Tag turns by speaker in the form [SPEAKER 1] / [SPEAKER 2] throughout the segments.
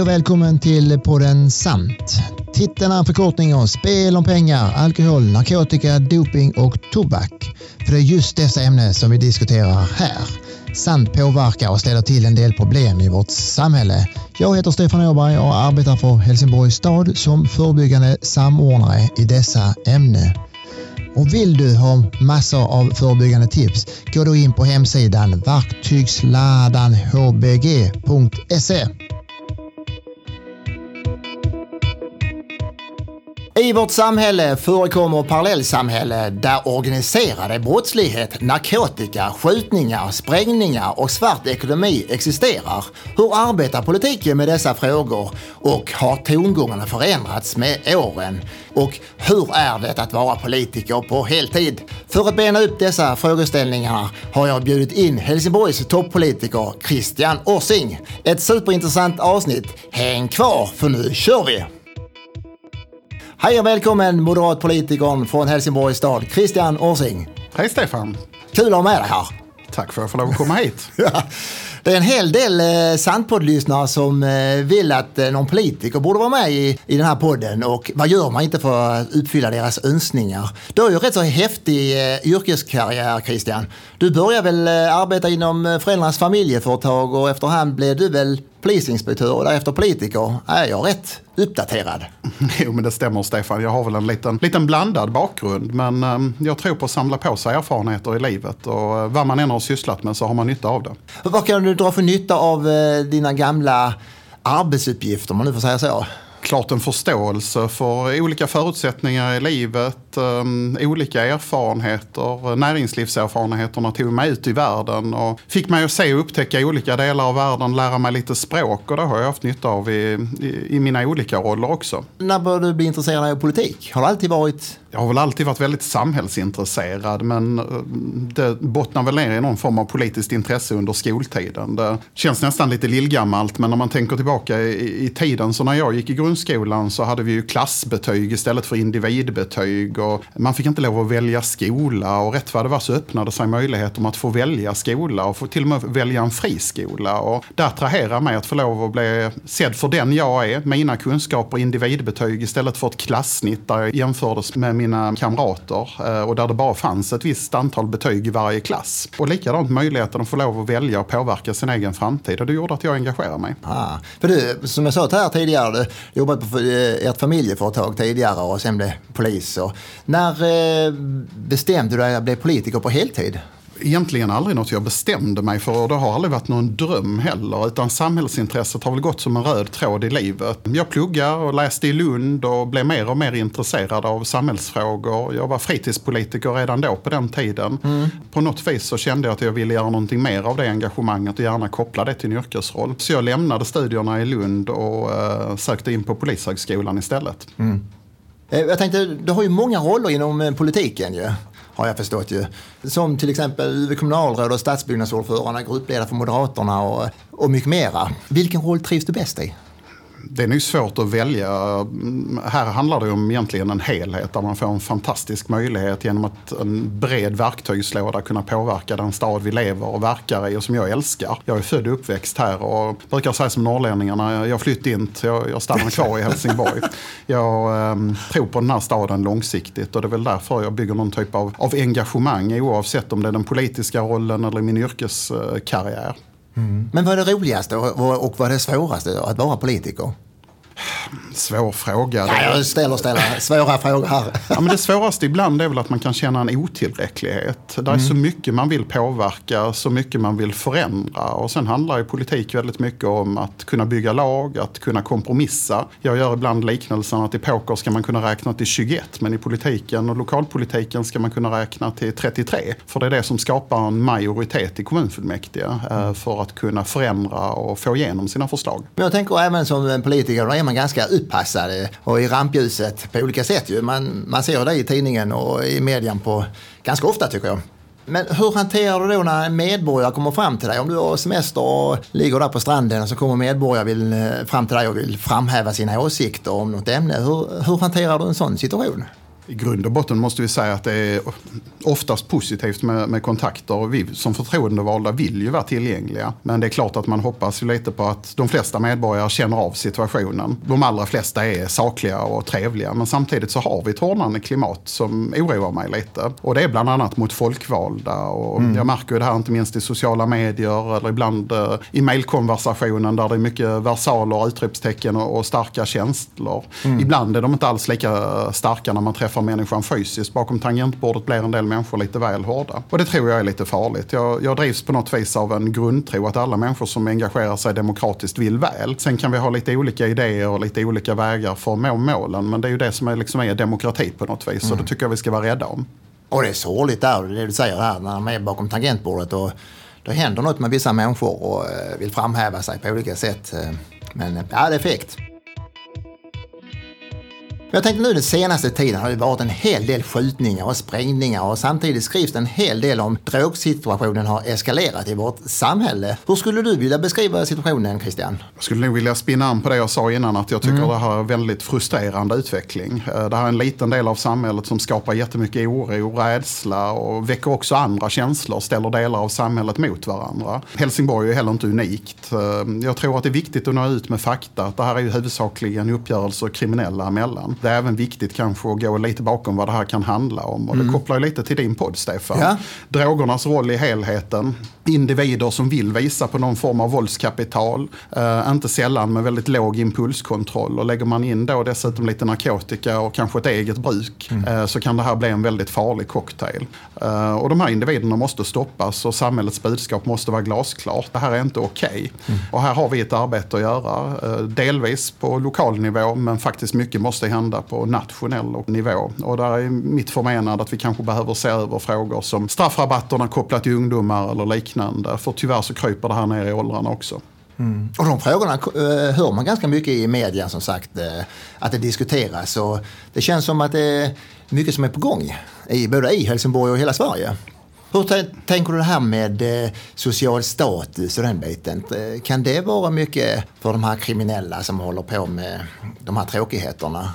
[SPEAKER 1] Hej och välkommen till podden Sant. Titeln är en förkortning av spel om pengar, alkohol, narkotika, doping och tobak. För det är just dessa ämnen som vi diskuterar här. Sant påverkar och ställer till en del problem i vårt samhälle. Jag heter Stefan Åberg och arbetar för Helsingborgs stad som förebyggande samordnare i dessa ämnen. Och vill du ha massor av förebyggande tips, gå då in på hemsidan verktygsladanhbg.se. I vårt samhälle förekommer parallellsamhälle där organiserade brottslighet, narkotika, skjutningar, sprängningar och svart ekonomi existerar. Hur arbetar politiken med dessa frågor och har tongångarna förändrats med åren? Och hur är det att vara politiker på heltid? För att bena upp dessa frågeställningar har jag bjudit in Helsingborgs toppolitiker Christian Orsing. Ett superintressant avsnitt. Häng kvar för nu kör vi! Hej och välkommen moderatpolitikern från Helsingborgs stad, Christian Orsing.
[SPEAKER 2] Hej Stefan!
[SPEAKER 1] Kul att ha med dig här.
[SPEAKER 2] Tack för att jag får lov att komma hit.
[SPEAKER 1] ja. Det är en hel del eh, Sandpodd-lyssnare som eh, vill att eh, någon politiker borde vara med i, i den här podden och vad gör man inte för att uppfylla deras önskningar? Du har ju rätt så häftig eh, yrkeskarriär Christian. Du började väl eh, arbeta inom eh, föräldrarnas familjeföretag och efterhand blev du väl polisinspektör och därefter politiker. Är jag rätt uppdaterad?
[SPEAKER 2] Jo, men det stämmer Stefan. Jag har väl en liten, liten blandad bakgrund. Men um, jag tror på att samla på sig erfarenheter i livet. Och uh, vad man än har sysslat med så har man nytta av det.
[SPEAKER 1] Vad kan du dra för nytta av uh, dina gamla arbetsuppgifter, om man nu får säga så?
[SPEAKER 2] Klart en förståelse för olika förutsättningar i livet, um, olika erfarenheter. Näringslivserfarenheterna tog mig ut i världen och fick mig att se och upptäcka olika delar av världen, lära mig lite språk och det har jag haft nytta av i, i, i mina olika roller också.
[SPEAKER 1] När började du bli intresserad av politik? Har det alltid varit
[SPEAKER 2] jag har väl alltid varit väldigt samhällsintresserad men eh, det bottnar väl ner i någon form av politiskt intresse under skoltiden. Det känns nästan lite lillgammalt men när man tänker tillbaka i, i tiden så när jag gick i grundskolan så hade vi ju klassbetyg istället för individbetyg och man fick inte lov att välja skola och rätt vad det var så öppnade sig möjligheten om att få välja skola och få till och med välja en friskola och det attraherar mig att få lov att bli sedd för den jag är, mina kunskaper, individbetyg istället för ett klassnitt där jag jämfördes med mina kamrater eh, och där det bara fanns ett visst antal betyg i varje klass. Och likadant möjligheten att få lov att välja och påverka sin egen framtid och det gjorde att jag engagerade mig.
[SPEAKER 1] Ah, för du, som jag sa här tidigare, du jobbat på eh, ert familjeföretag tidigare och sen blev polis. Och när eh, bestämde du dig att bli politiker på heltid?
[SPEAKER 2] Egentligen aldrig något jag bestämde mig för och det har aldrig varit någon dröm heller. Utan samhällsintresset har väl gått som en röd tråd i livet. Jag pluggade och läste i Lund och blev mer och mer intresserad av samhällsfrågor. Jag var fritidspolitiker redan då på den tiden. Mm. På något vis så kände jag att jag ville göra någonting mer av det engagemanget och gärna koppla det till en yrkesroll. Så jag lämnade studierna i Lund och uh, sökte in på Polishögskolan istället. Mm.
[SPEAKER 1] Eh, jag tänkte, du har ju många roller inom eh, politiken ju har jag förstått ju. Som till exempel kommunalråd och stadsbyggnadsordförande, gruppledare för Moderaterna och, och mycket mera. Vilken roll trivs du bäst i?
[SPEAKER 2] Det är nog svårt att välja. Här handlar det om egentligen en helhet där man får en fantastisk möjlighet genom att en bred verktygslåda kunna påverka den stad vi lever och verkar i och som jag älskar. Jag är född och uppväxt här och brukar säga som norrlänningarna, jag flytt inte, jag, jag stannar kvar i Helsingborg. Jag eh, tror på den här staden långsiktigt och det är väl därför jag bygger någon typ av, av engagemang oavsett om det är den politiska rollen eller min yrkeskarriär.
[SPEAKER 1] Mm. Men vad är det roligaste och, och vad är det svåraste att vara politiker?
[SPEAKER 2] Svår fråga.
[SPEAKER 1] Ja, jag ställer, ställer svåra frågor här.
[SPEAKER 2] Ja, men det svåraste ibland är väl att man kan känna en otillräcklighet. Det är mm. så mycket man vill påverka, så mycket man vill förändra. Och sen handlar ju politik väldigt mycket om att kunna bygga lag, att kunna kompromissa. Jag gör ibland liknelsen att i poker ska man kunna räkna till 21, men i politiken och lokalpolitiken ska man kunna räkna till 33. För det är det som skapar en majoritet i kommunfullmäktige mm. för att kunna förändra och få igenom sina förslag.
[SPEAKER 1] Men jag tänker även som politiker, man ganska uppassade och i rampljuset på olika sätt. Ju. Man, man ser det i tidningen och i median på, ganska ofta tycker jag. Men hur hanterar du då när en medborgare kommer fram till dig? Om du har semester och ligger där på stranden och så kommer medborgare vill, eh, fram till dig och vill framhäva sina åsikter om något ämne. Hur, hur hanterar du en sån situation?
[SPEAKER 2] I grund och botten måste vi säga att det är oftast positivt med, med kontakter. Vi som förtroendevalda vill ju vara tillgängliga. Men det är klart att man hoppas ju lite på att de flesta medborgare känner av situationen. De allra flesta är sakliga och trevliga. Men samtidigt så har vi ett hårdnande klimat som oroar mig lite. Och det är bland annat mot folkvalda. Och mm. Jag märker ju det här inte minst i sociala medier eller ibland eh, i mejlkonversationen där det är mycket versaler, utropstecken och, och starka känslor. Mm. Ibland är de inte alls lika starka när man träffar människan fysiskt. Bakom tangentbordet blir en del människor lite väl hårda. Och det tror jag är lite farligt. Jag, jag drivs på något vis av en grundtro att alla människor som engagerar sig demokratiskt vill väl. Sen kan vi ha lite olika idéer och lite olika vägar för att nå målen. Men det är ju det som är, liksom är demokrati på något vis. Mm. Och det tycker jag vi ska vara rädda om.
[SPEAKER 1] Och det är sorgligt där, det du säger här, när de är bakom tangentbordet. Och då händer något med vissa människor och eh, vill framhäva sig på olika sätt. Eh, men ja, det är fegt. Jag tänkte nu den senaste tiden har det varit en hel del skjutningar och sprängningar och samtidigt skrivs det en hel del om drogsituationen har eskalerat i vårt samhälle. Hur skulle du vilja beskriva situationen Christian?
[SPEAKER 2] Jag skulle nog vilja spinna an på det jag sa innan att jag tycker mm. det här är en väldigt frustrerande utveckling. Eh, det här är en liten del av samhället som skapar jättemycket oro, rädsla och väcker också andra känslor, ställer delar av samhället mot varandra. Helsingborg är heller inte unikt. Eh, jag tror att det är viktigt att nå ut med fakta, att det här är ju huvudsakligen uppgörelser kriminella emellan det är även viktigt kanske att gå lite bakom vad det här kan handla om. Och det mm. kopplar lite till din podd Stefan. Ja. Drogernas roll i helheten. Individer som vill visa på någon form av våldskapital. Eh, inte sällan med väldigt låg impulskontroll. Och lägger man in då dessutom lite narkotika och kanske ett eget bruk. Mm. Eh, så kan det här bli en väldigt farlig cocktail. Eh, och de här individerna måste stoppas och samhällets budskap måste vara glasklart. Det här är inte okej. Okay. Mm. Och här har vi ett arbete att göra. Eh, delvis på lokal nivå men faktiskt mycket måste hända hända på nationell nivå. Och där är mitt förmenande att vi kanske behöver se över frågor som straffrabatterna kopplat till ungdomar eller liknande. För tyvärr så kryper det här ner i åldrarna också.
[SPEAKER 1] Mm. Och de frågorna eh, hör man ganska mycket i media som sagt, Eh, att det diskuteras. Och det känns som att det är mycket som är på gång, i, både i Helsingborg och hela Sverige. Hur tänker du det här med eh, social status och den biten? Eh, kan det vara mycket för de här kriminella som håller på med de här tråkigheterna?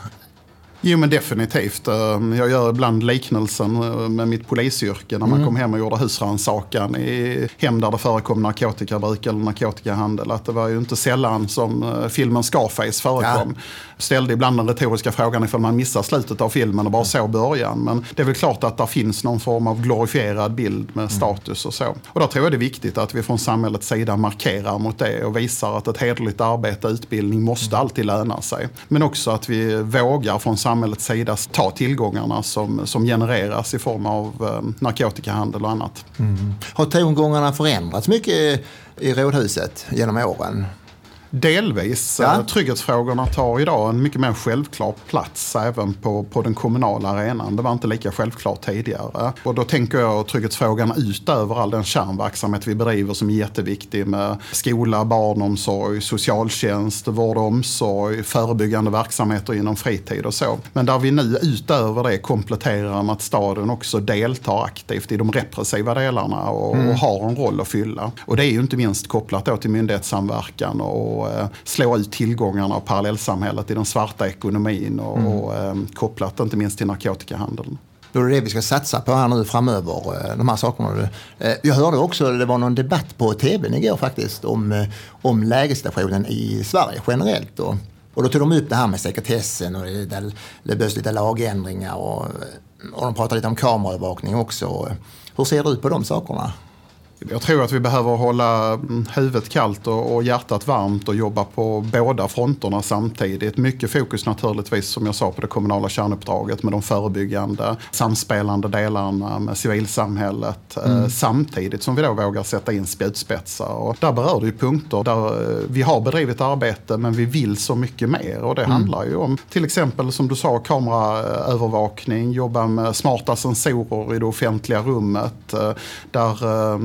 [SPEAKER 2] Jo men definitivt. Ehm, jag gör ibland liknelsen eh, med mitt polisyrke när man mm. kom hem och gjorde husrannsakan i hem där det förekom narkotikabruk eller narkotikahandel. Att det var ju inte sällan som eh, filmen Scarface förekom. Ja. Ställde ibland den retoriska frågan ifall man missar slutet av filmen och bara såg början. Men det är väl klart att det finns någon form av glorifierad bild med mm. status och så. Och då tror jag det är viktigt att vi från samhällets sida markerar mot det och visar att ett hederligt arbete och utbildning måste mm. alltid löna sig. Men också att vi vågar från samhället samhällets sida ta tillgångarna som, som genereras i form av eh, narkotikahandel och annat.
[SPEAKER 1] Mm. Har tongångarna förändrats mycket i rådhuset genom åren?
[SPEAKER 2] Delvis. Ja. Eh, trygghetsfrågorna tar idag en mycket mer självklar plats även på, på den kommunala arenan. Det var inte lika självklart tidigare. Och då tänker jag trygghetsfrågan utöver all den kärnverksamhet vi bedriver som är jätteviktig med skola, barnomsorg, socialtjänst, vård och omsorg, förebyggande verksamheter inom fritid och så. Men där vi nu utöver det kompletterar med att staden också deltar aktivt i de repressiva delarna och, mm. och har en roll att fylla. Och det är ju inte minst kopplat då till myndighetssamverkan och eh, slå ut tillgångarna och parallellsamhället i den svarta ekonomin och, mm. och eh, kopplat inte minst till narkotikahandeln.
[SPEAKER 1] Då är det det vi ska satsa på här nu framöver, eh, de här sakerna. Jag hörde också, det var någon debatt på tv igår faktiskt, om, om lägesstationen i Sverige generellt. Och, och då tog de upp det här med sekretessen och det, det behövs lite lagändringar och, och de pratade lite om kameraövervakning också. Hur ser du på de sakerna?
[SPEAKER 2] Jag tror att vi behöver hålla huvudet kallt och, och hjärtat varmt och jobba på båda fronterna samtidigt. Mycket fokus naturligtvis som jag sa på det kommunala kärnuppdraget med de förebyggande samspelande delarna med civilsamhället. Eh, mm. samtidigt som vi då vågar sätta in spjutspetsar. Och där berör det ju punkter där eh, vi har bedrivit arbete men vi vill så mycket mer. Och det mm. handlar ju om till exempel som du sa kameraövervakning, jobba med smarta sensorer i det offentliga rummet. Eh, där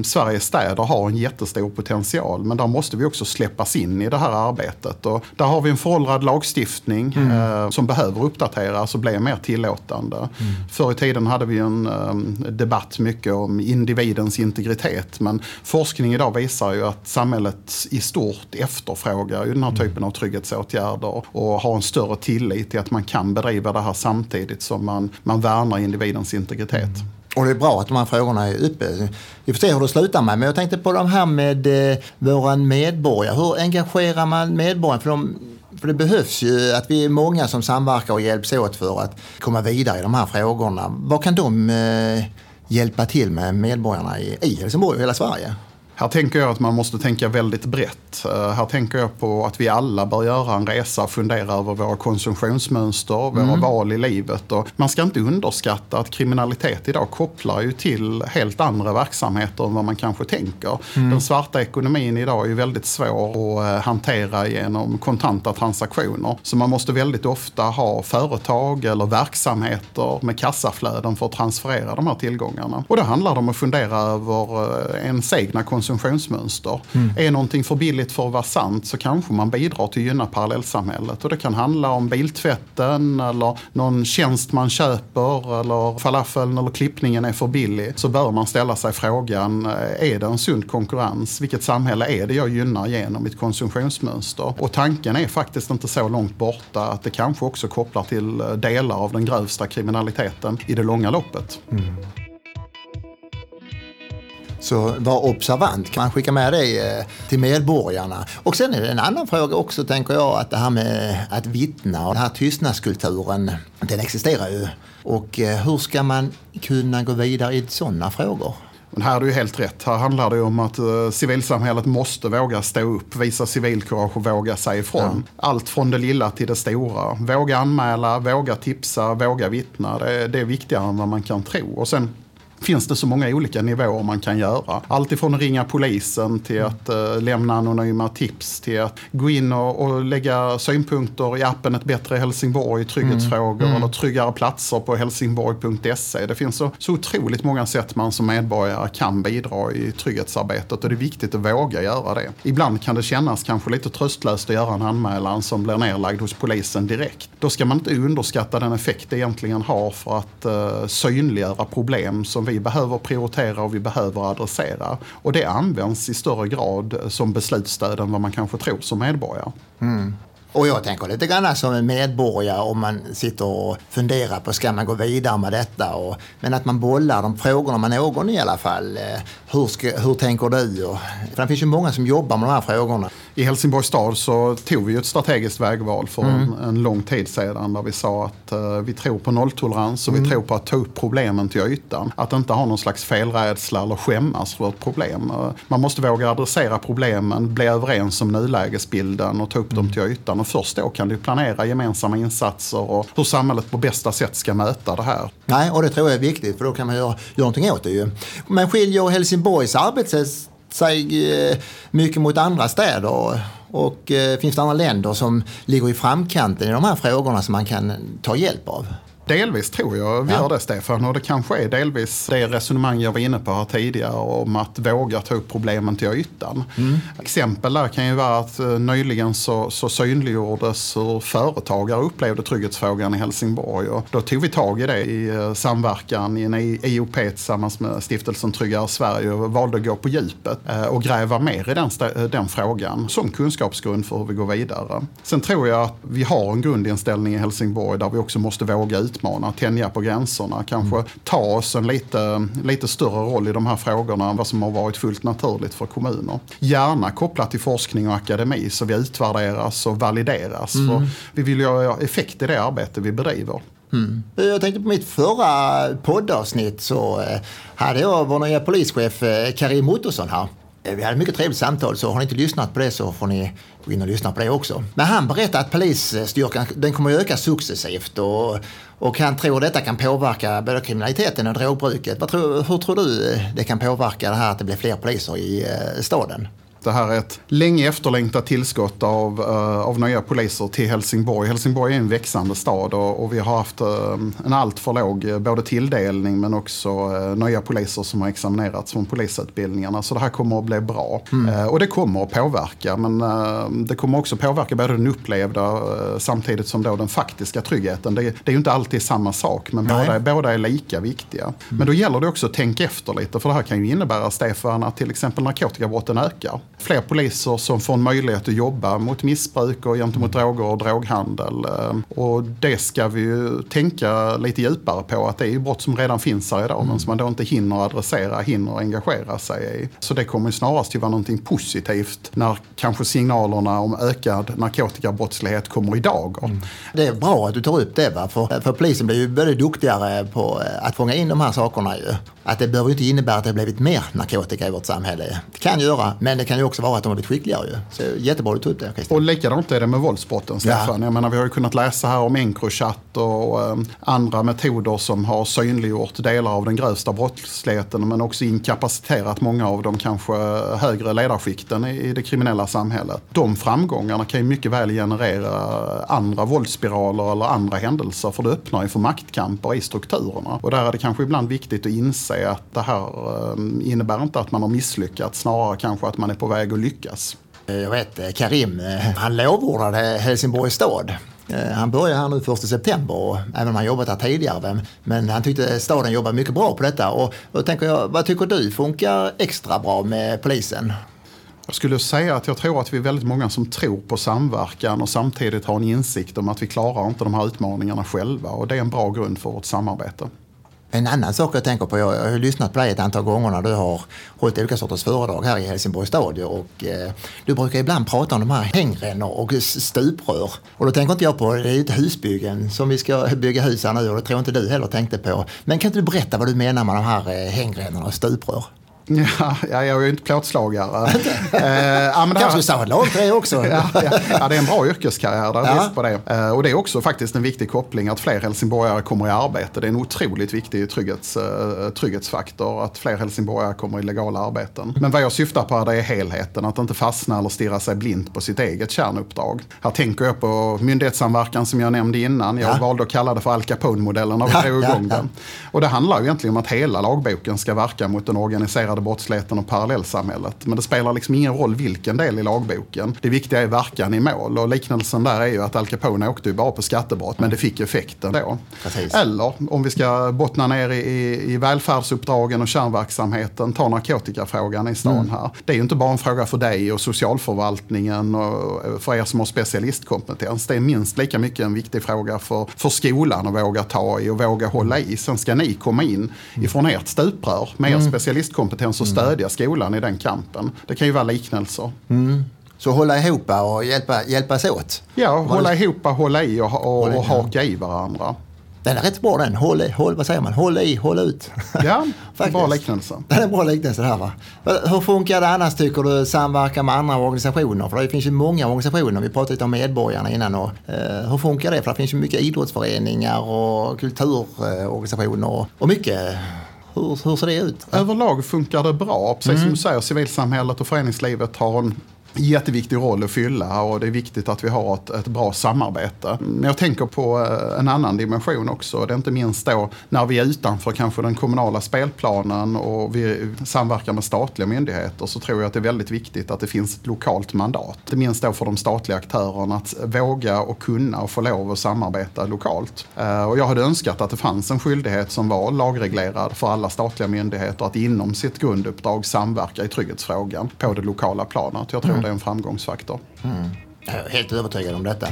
[SPEAKER 2] Sverige Sveriges städer har en jättestor potential men där måste vi också släppas in i det här arbetet. Och där har vi en föråldrad lagstiftning mm. eh, som behöver uppdateras och bli mer tillåtande. Mm. Förr i tiden hade vi en eh, debatt mycket om individens integritet men forskning idag visar ju att samhället i stort efterfrågar ju den här mm. typen av trygghetsåtgärder och har en större tillit till att man kan bedriva det här samtidigt som man, man värnar individens integritet. Mm.
[SPEAKER 1] Och det är bra att de här frågorna är uppe. Vi får se hur det slutar med. Men jag tänkte på de här med eh, våra medborgare. Hur engagerar man medborgarna? För, de, för det behövs ju att vi är många som samverkar och hjälps åt för att komma vidare i de här frågorna. Vad kan de eh, hjälpa till med medborgarna i, i Helsingborg och hela Sverige?
[SPEAKER 2] Här tänker jag att man måste tänka väldigt brett. Uh, här tänker jag på att vi alla bör göra en resa och fundera över våra konsumtionsmönster, våra mm. val i livet. Och man ska inte underskatta att kriminalitet idag kopplar ju till helt andra verksamheter än vad man kanske tänker. Mm. Den svarta ekonomin idag är väldigt svår att uh, hantera genom kontanta transaktioner. Så man måste väldigt ofta ha företag eller verksamheter med kassaflöden för att transferera de här tillgångarna. Och då handlar det om att fundera över uh, ens egna konsumtion konsumtionsmönster. Mm. Är någonting för billigt för att vara sant så kanske man bidrar till att gynna parallellsamhället. Och det kan handla om biltvätten eller någon tjänst man köper eller falafeln eller klippningen är för billig. Så bör man ställa sig frågan, eh, är det en sund konkurrens? Vilket samhälle är det jag gynnar genom mitt konsumtionsmönster? Och tanken är faktiskt inte så långt borta att det kanske också kopplar till eh, delar av den grövsta kriminaliteten i det långa loppet. Mm.
[SPEAKER 1] Så var observant, kan man skicka med det eh, till medborgarna. Och sen är det en annan fråga också, tänker jag, att det här med att vittna och den här tystnadskulturen, den existerar ju. Och eh, hur ska man kunna gå vidare i sådana frågor?
[SPEAKER 2] Men här är det ju helt rätt. Här handlar det om att uh, civilsamhället måste våga stå upp, visa civilkurage och våga säga ifrån. Ja. Allt från det lilla till det stora. Våga anmäla, våga tipsa, våga vittna. Det, det är viktigare än vad man kan tro. Och sen finns det så många olika nivåer man kan göra. Allt ifrån att ringa polisen till att uh, lämna anonyma tips till att gå in och, och, lägga synpunkter i appen Ett bättre Helsingborg, trygghetsfrågor mm. Mm. eller tryggare platser på helsingborg.se. Det finns så, så otroligt många sätt man som medborgare kan bidra i trygghetsarbetet och det är viktigt att våga göra det. Ibland kan det kännas kanske lite tröstlöst att göra en anmälan som blir nerlagd hos polisen direkt. Då ska man inte underskatta den effekt det egentligen har för att uh, synliggöra problem som vi behöver prioritera och vi behöver adressera. Och det används i större grad som beslutsstöd än vad man kanske tror som medborgare. Mm.
[SPEAKER 1] Och jag tänker lite grann som en medborgare om man sitter och funderar på ska man gå vidare med detta. Och, men att man bollar de frågorna med någon i alla fall. Eh, hur, ska, hur tänker du? Och, för det finns ju många som jobbar med de här frågorna.
[SPEAKER 2] I Helsingborgs stad så tog vi ett strategiskt vägval för mm. en, en, lång tid sedan där vi sa att uh, vi tror på nolltolerans och mm. vi tror på att ta upp problemen till ytan. Att inte ha någon slags felrädsla eller skämmas för ett problem. Uh, man måste våga adressera problemen, bli överens om nulägesbilden och ta upp mm. dem till ytan. Och först då kan du planera gemensamma insatser och hur samhället på bästa sätt ska möta det här.
[SPEAKER 1] Nej, och det tror jag är viktigt för då kan man göra, göra någonting åt det ju. Men skiljer Helsingborgs arbetssätt sig eh, mycket mot andra städer? Och eh, finns det andra länder som ligger i framkanten i de här frågorna som man kan ta hjälp av?
[SPEAKER 2] Delvis tror jag vi ja. gör det Stefan och det kanske är delvis det resonemang jag var inne på här tidigare om att våga ta upp problemen till ytan. Mm. Exempel där kan ju vara att uh, nyligen så, så synliggjordes hur företagare upplevde trygghetsfrågan i Helsingborg och då tog vi tag i det i uh, samverkan i en IOP tillsammans med stiftelsen Tryggare Sverige och valde att gå på djupet uh, och gräva mer i den, den frågan som kunskapsgrund för hur vi går vidare. Sen tror jag att vi har en grundinställning i Helsingborg där vi också måste våga ut utmana, tänja på gränserna, kanske mm. ta oss en lite, lite större roll i de här frågorna än vad som har varit fullt naturligt för kommuner. Gärna kopplat till forskning och akademi så vi utvärderas och valideras. Mm. För vi vill ju ha effekt i det arbete vi bedriver.
[SPEAKER 1] Mm. Jag tänkte på mitt förra poddavsnitt så eh, hade jag vår nya polischef eh, Karim Ottosson här. Eh, vi hade ett mycket trevligt samtal, så har ni inte lyssnat på det så får ni gå in och lyssna på det också. Men han berättade att polisstyrkan den kommer att öka successivt och, och han tror detta kan påverka både kriminaliteten och drogbruket. Vad tror, hur tror du eh, det kan påverka det här att det blir fler poliser i eh, staden?
[SPEAKER 2] Det här är ett länge efterlängtat tillskott av, uh, av nya poliser till Helsingborg. Helsingborg är en växande stad och, och vi har haft uh, en alltför låg uh, både tilldelning men också nya poliser som har examinerats från polisutbildningarna. Så det här kommer att bli bra. Mm. och det kommer att påverka men det kommer också påverka både den upplevda samtidigt som då den faktiska tryggheten. Det, det är ju inte alltid samma sak men båda, båda är lika viktiga. Mm. Men då gäller det också att tänka efter lite för det här kan ju innebära Stefan att till exempel narkotikabrotten ökar fler poliser som får en möjlighet att jobba mot missbruk och gentemot droger och droghandel. Eh, och det ska vi ju tänka lite djupare på att det är ju brott som redan finns här idag mm. men som man då inte hinner adressera, hinner engagera sig i. Så det kommer ju snarast att vara någonting positivt när kanske signalerna om ökad narkotikabrottslighet kommer idag. Mm.
[SPEAKER 1] Det är bra att du tar upp det va? För, för polisen blir ju väldigt duktigare på eh, att fånga in de här sakerna ju. Att det behöver inte innebära att det har blivit mer narkotika i vårt samhälle. Det kan göra, men det kan ju också vara att de har blivit skickligare ju. Så jättebra du tog upp det Christian.
[SPEAKER 2] Och likadant är det med våldsbrotten Stefan. Ja. Jag menar, vi har ju kunnat läsa här om Encrochat och eh, andra metoder som har synliggjort delar av den grövsta brottsligheten men också inkapaciterat många av de kanske högre ledarskikten i, i det kriminella samhället. De framgångarna kan ju mycket väl generera andra våldsspiraler eller andra händelser för det öppnar ju för maktkamper i strukturerna. Och där är det kanske ibland viktigt att inse att det här eh, innebär inte att man har misslyckats, snarare kanske att man är på väg att lyckas.
[SPEAKER 1] Jag vet eh, Karim, eh, han lovordade Helsingborgs stad. Han börjar här nu 1 september, även om han jobbat här tidigare. Men han tyckte staden jobbar mycket bra på detta. Och då tänker jag, vad tycker du funkar extra bra med polisen?
[SPEAKER 2] Jag skulle säga att jag tror att vi är väldigt många som tror på samverkan och samtidigt har en insikt om att vi klarar inte de här utmaningarna själva. Och det är en bra grund för vårt samarbete.
[SPEAKER 1] En annan sak jag tänker på, jag har lyssnat på dig ett antal gånger när du har hållit olika sorters föredrag här i Helsingborgs stad. Och, eh, du brukar ibland prata om de här hängrännor och stuprör. Och då tänker inte jag på, det är ju ett husbyggen som vi ska bygga hus här nu och det tror inte du heller tänkte på. Men kan inte du berätta vad du menar med de här eh, hängrännorna och stuprör?
[SPEAKER 2] Ja, jag är ju inte plåtslagare.
[SPEAKER 1] eh, ja, men Kanske sa lagträ också.
[SPEAKER 2] ja, ja, ja, det är en bra yrkeskarriär där, ja. på det. Eh, och det är också faktiskt en viktig koppling att fler helsingborgare kommer i arbete. Det är en otroligt viktig trygghets, uh, trygghetsfaktor att fler helsingborgare kommer i legala arbeten. Men vad jag syftar på det är helheten, att inte fastna eller stirra sig blint på sitt eget kärnuppdrag. Här tänker jag på myndighetssamverkan som jag nämnde innan. Jag valde att kalla det för Al Capone-modellen vi drog igång den. Och det handlar ju egentligen om att hela lagboken ska verka mot den organiserade organiserade brottsligheten och parallellsamhället. Men det spelar liksom ingen roll vilken del i lagboken. Det viktiga är verkan i mål och liknelsen där är ju att Al Capone åkte ju bara på skattebrott men det fick effekten då. Precis. Eller om vi ska bottna ner i, i välfärdsuppdragen och kärnverksamheten, ta narkotikafrågan i stan mm. här. Det är ju inte bara en fråga för dig och socialförvaltningen och för er som har specialistkompetens. Det är minst lika mycket en viktig fråga för, för skolan att våga ta i och våga hålla i. Sen ska ni komma in ifrån ert stuprör med er mm. specialistkompetens kompetens att stödja skolan i den kampen. Det kan ju vara liknelser.
[SPEAKER 1] Mm. Så hålla ihop och hjälpa, hjälpas åt?
[SPEAKER 2] Ja, hålla ihop, hålla i och, och, och haka i varandra.
[SPEAKER 1] Den är rätt bra den. Håll, håll, vad säger man? Håll i, håll ut.
[SPEAKER 2] Ja, bra liknelse.
[SPEAKER 1] Det är en bra liknelse det här va. Hur funkar det annars tycker du, samverka med andra organisationer? För det finns ju många organisationer. Vi pratade lite om medborgarna innan. Och, eh, hur funkar det? För det finns ju mycket idrottsföreningar och kulturorganisationer och, och mycket hur, hur ser det ut?
[SPEAKER 2] Överlag funkar det bra. Precis mm. som du säger, civilsamhället och föreningslivet har en jätteviktig roll att fylla och det är viktigt att vi har ett, ett, bra samarbete. Men jag tänker på eh, en annan dimension också. Det är inte minst då när vi är utanför kanske den kommunala spelplanen och vi samverkar med statliga myndigheter så tror jag att det är väldigt viktigt att det finns ett lokalt mandat. Inte minst då för de statliga aktörerna att våga och kunna och få lov att samarbeta lokalt. Eh, och jag hade önskat att det fanns en skyldighet som var lagreglerad för alla statliga myndigheter att inom sitt grunduppdrag samverka i trygghetsfrågan på det lokala planet. Jag tror det är en framgångsfaktor.
[SPEAKER 1] Mm. Helt övertygad om detta.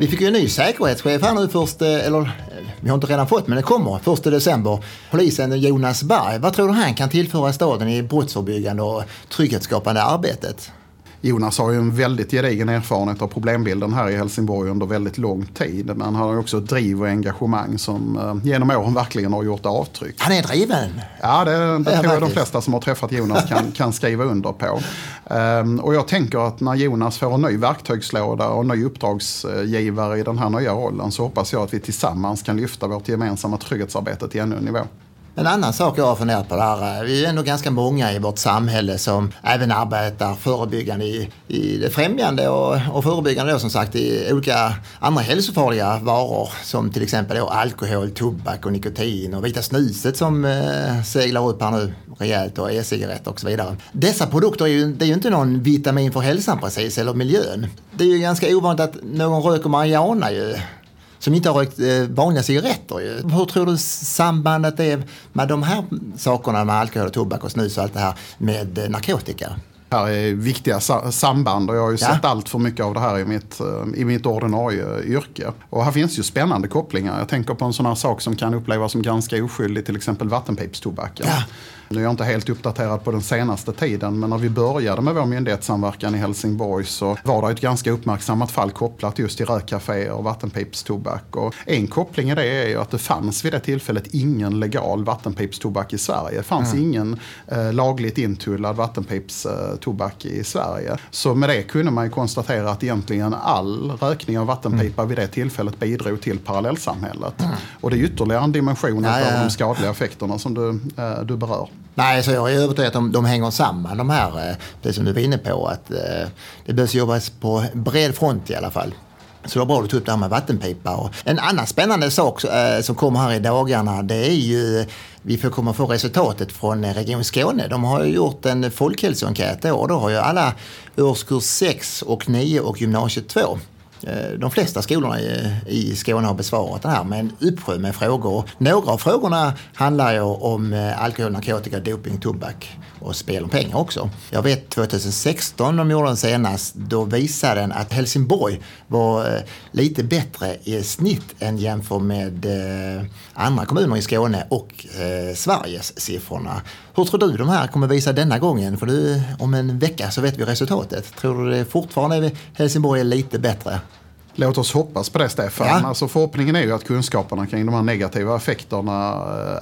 [SPEAKER 1] Vi fick ju en ny säkerhetschef här nu först, eh, eller vi har inte redan fått men det kommer första december. Polisen Jonas Berg. Vad tror du han kan tillföra staden i brottsförebyggande och trygghetsskapande arbetet?
[SPEAKER 2] Jonas har ju en väldigt gedigen erfarenhet av problembilden här i Helsingborg under väldigt lång tid. Men han har också ett driv och engagemang som eh, genom åren verkligen har gjort avtryck.
[SPEAKER 1] Han är driven!
[SPEAKER 2] Ja, det, det, det tror jag de flesta som har träffat Jonas kan, kan skriva under på. Um, och jag tänker att när Jonas får en ny verktygslåda och en ny uppdragsgivare i den här nya rollen så hoppas jag att vi tillsammans kan lyfta vårt gemensamma trygghetsarbete till ännu en nivå.
[SPEAKER 1] En annan sak jag har funderat på där, eh, vi är ändå ganska många i vårt samhälle som även arbetar förebyggande i, i det främjande och, och förebyggande då som sagt i olika andra hälsofarliga varor som till exempel då alkohol, tobak och nikotin och vita snuset som eh, seglar upp här nu rejält och e-cigaretter och så vidare. Dessa produkter är ju, det är ju inte någon vitamin för hälsan precis eller miljön. Det är ju ganska ovanligt att någon röker marijuana ju som inte har rökt eh, vanliga cigaretter. Ju. Hur tror du sambandet är med de här sakerna med alkohol, tobak och snus och allt det här med eh, narkotika?
[SPEAKER 2] Här är viktiga samband och jag har ju ja. sett allt för mycket av det här i mitt, eh, i mitt ordinarie yrke. Och här finns ju spännande kopplingar. Jag tänker på en sån här sak som kan upplevas som ganska oskyldig, till exempel vattenpipstobaken. Ja. Nu är jag inte helt uppdaterad på den senaste tiden, men när vi började med vår myndighetssamverkan i Helsingborg så var det ett ganska uppmärksammat fall kopplat just till rökcaféer och vattenpipstobak. Och en koppling i det är ju att det fanns vid det tillfället ingen legal vattenpipstobak i Sverige. Det fanns mm. ingen eh, lagligt intullad vattenpipstobak i Sverige. Så med det kunde man ju konstatera att egentligen all rökning av vattenpipa mm. vid det tillfället bidrog till parallellsamhället. Mm. Och det är ytterligare en dimension ja, av de skadliga effekterna som du, eh, du berör.
[SPEAKER 1] Nej, så jag är övertygad om att de, de hänger samman de här, precis det som du var inne på. Att eh, det behövs jobbas på bred front i alla fall. Så det var bra att du tog upp det här med vattenpipa. Och en annan spännande sak eh, som kommer här i dagarna det är ju vi får kommer få resultatet från eh, Region Skåne. De har gjort en folkhälsoenkät och då har ju alla årskurs 6 och 9 och gymnasiet 2 Eh, de flesta skolorna i Skåne har besvarat det här med en uppsjö med frågor. Några av frågorna handlar ju om eh, alkohol, narkotika, doping, tobak och spel om pengar också. Jag vet 2016, de gjorde den senast, då visade den att Helsingborg var eh, lite bättre i snitt än jämfört med eh, andra kommuner i Skåne och eh, Sveriges siffrorna. Hur tror du de här kommer visa denna gången? För du, om en vecka så vet vi resultatet. Tror du det fortfarande Helsingborg är lite bättre?
[SPEAKER 2] Låt oss hoppas på det Stefan. Ja. Alltså förhoppningen är ju att kunskaperna kring de här negativa effekterna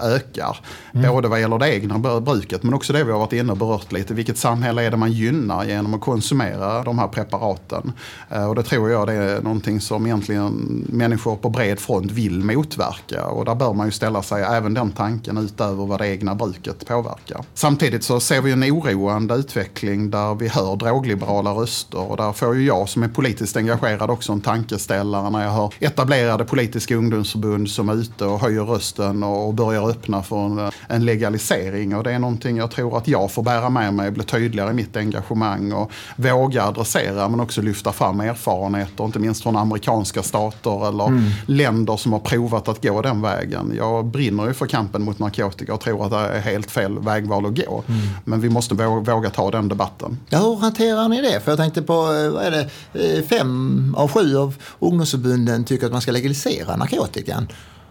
[SPEAKER 2] eh, ökar. Mm. Både vad gäller det egna bruket men också det vi har varit inne och berört lite. Vilket samhälle är det man gynnar genom att konsumera de här preparaten? Eh, och det tror jag det är någonting som egentligen människor på bred front vill motverka. Och där bör man ju ställa sig även den tanken utöver vad det egna bruket påverkar. Samtidigt så ser vi en oroande utveckling där vi hör drogliberala röster och där får ju jag som är politiskt engagerad också en tanke tankeställare när jag hör etablerade politiska ungdomsförbund som är ute och höjer rösten och börjar öppna för en, legalisering. Och det är någonting jag tror att jag får bära med mig, bli tydligare i mitt engagemang och våga adressera men också lyfta fram erfarenheter, inte minst från amerikanska stater eller mm. länder som har provat att gå den vägen. Jag brinner ju för kampen mot narkotika och tror att det är helt fel vägval att gå. Mm. Men vi måste våga, ta den debatten.
[SPEAKER 1] Ja, hur hanterar ni det? För jag tänkte på, eh, vad är det, eh, fem av sju av ungdomsförbunden tycker att man ska legalisera narkotikan.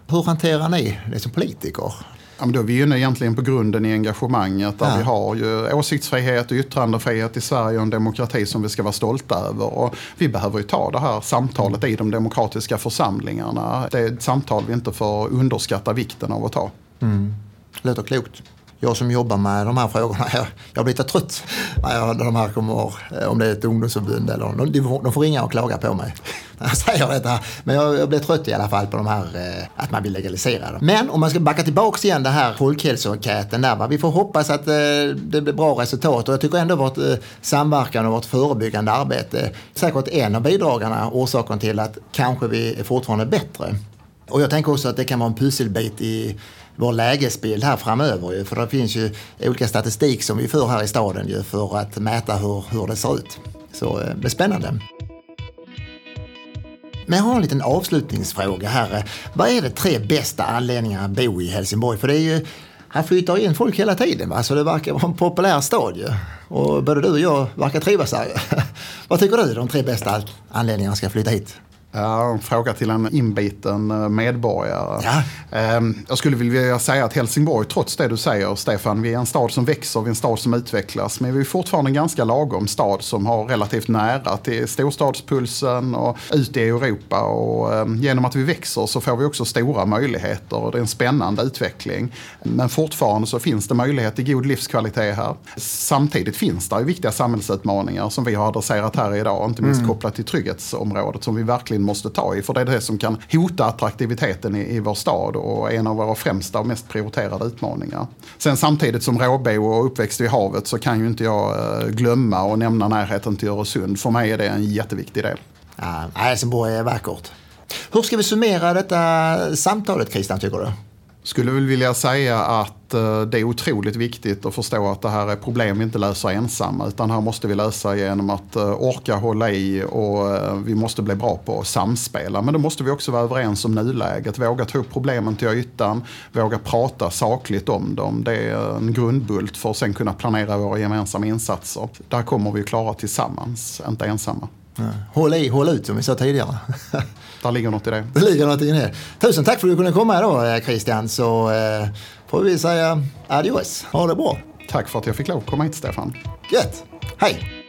[SPEAKER 1] Hur hanterar ni det som politiker?
[SPEAKER 2] Ja, men då är vi inne egentligen på grunden i engagemanget där ja. vi har ju åsiktsfrihet och yttrandefrihet i Sverige och en demokrati som vi ska vara stolta över. Och vi behöver ju ta det här samtalet i de demokratiska församlingarna. Det är ett samtal vi inte får underskatta vikten av att ta.
[SPEAKER 1] Mm. Låter klokt jag som jobbar med de här frågorna, jag, jag blir lite trött när jag, de här kommer, eh, om det är ett ungdomsförbund eller de, de får ringa och klaga på mig när jag säger detta. Men jag, jag blir trött i alla fall på de här, eh, att man vill legalisera dem. Men om man ska backa tillbaks igen det här folkhälsoenkäten där, va? vi får hoppas att eh, det blir bra resultat och jag tycker ändå vårt eh, samverkan och vårt förebyggande arbete säkert en av bidragarna, orsaken till att kanske vi är fortfarande bättre. Och jag tänker också att det kan vara en pusselbit i vår lägesbild här framöver. Ju, för det finns ju olika statistik som vi för här i staden ju, för att mäta hur, hur det ser ut. Så eh, det är spännande. Men jag har en liten avslutningsfråga här. Vad är de tre bästa anledningarna att bo i Helsingborg? För det är ju, här flyttar in folk hela tiden, va? så det verkar vara en populär stad ju. Och både du och jag verkar trivas här. Vad tycker du är de tre bästa anledningarna ska flytta hit?
[SPEAKER 2] Ja, en fråga till en inbiten eh, medborgare. Ja. Ehm, jag skulle vilja säga att Helsingborg, trots det du säger Stefan, vi är en stad som växer, vi är en stad som utvecklas. Men vi är fortfarande en ganska lagom stad som har relativt nära till storstadspulsen och ut i Europa. Och ehm, genom att vi växer så får vi också stora möjligheter och det är en spännande utveckling. Men fortfarande så finns det möjlighet till god livskvalitet här. Samtidigt finns det viktiga samhällsutmaningar som vi har adresserat här idag, inte minst mm. kopplat till trygghetsområdet som vi verkligen måste ta i. För det är det som kan hota attraktiviteten i, i vår stad och en av våra främsta och mest prioriterade utmaningar. Sen samtidigt som råbo och uppväxt vid havet så kan ju inte jag eh, glömma och nämna närheten till Öresund. För mig är det en jätteviktig del.
[SPEAKER 1] Ja, Helsingborg är vackert. Hur ska vi summera detta samtalet Christian, tycker du?
[SPEAKER 2] Skulle väl vilja säga att det är otroligt viktigt att förstå att det här är problem vi inte löser ensamma. Utan här måste vi lösa genom att eh, orka hålla i och eh, vi måste bli bra på att samspela. Men då måste vi också vara överens om nuläget. Våga ta upp problemen till ytan. Våga prata sakligt om dem. Det är en grundbult för att sen kunna planera våra gemensamma insatser. Där kommer vi klara tillsammans, inte ensamma.
[SPEAKER 1] Håll i, håll ut som vi sa tidigare.
[SPEAKER 2] Där ligger något i det.
[SPEAKER 1] Det ligger något i det. Tusen tack för att du kunde komma idag Christian. Så eh, får vi säga adios. Ha det bra.
[SPEAKER 2] Tack för att jag fick lov att komma hit Stefan.
[SPEAKER 1] Gött. Hej.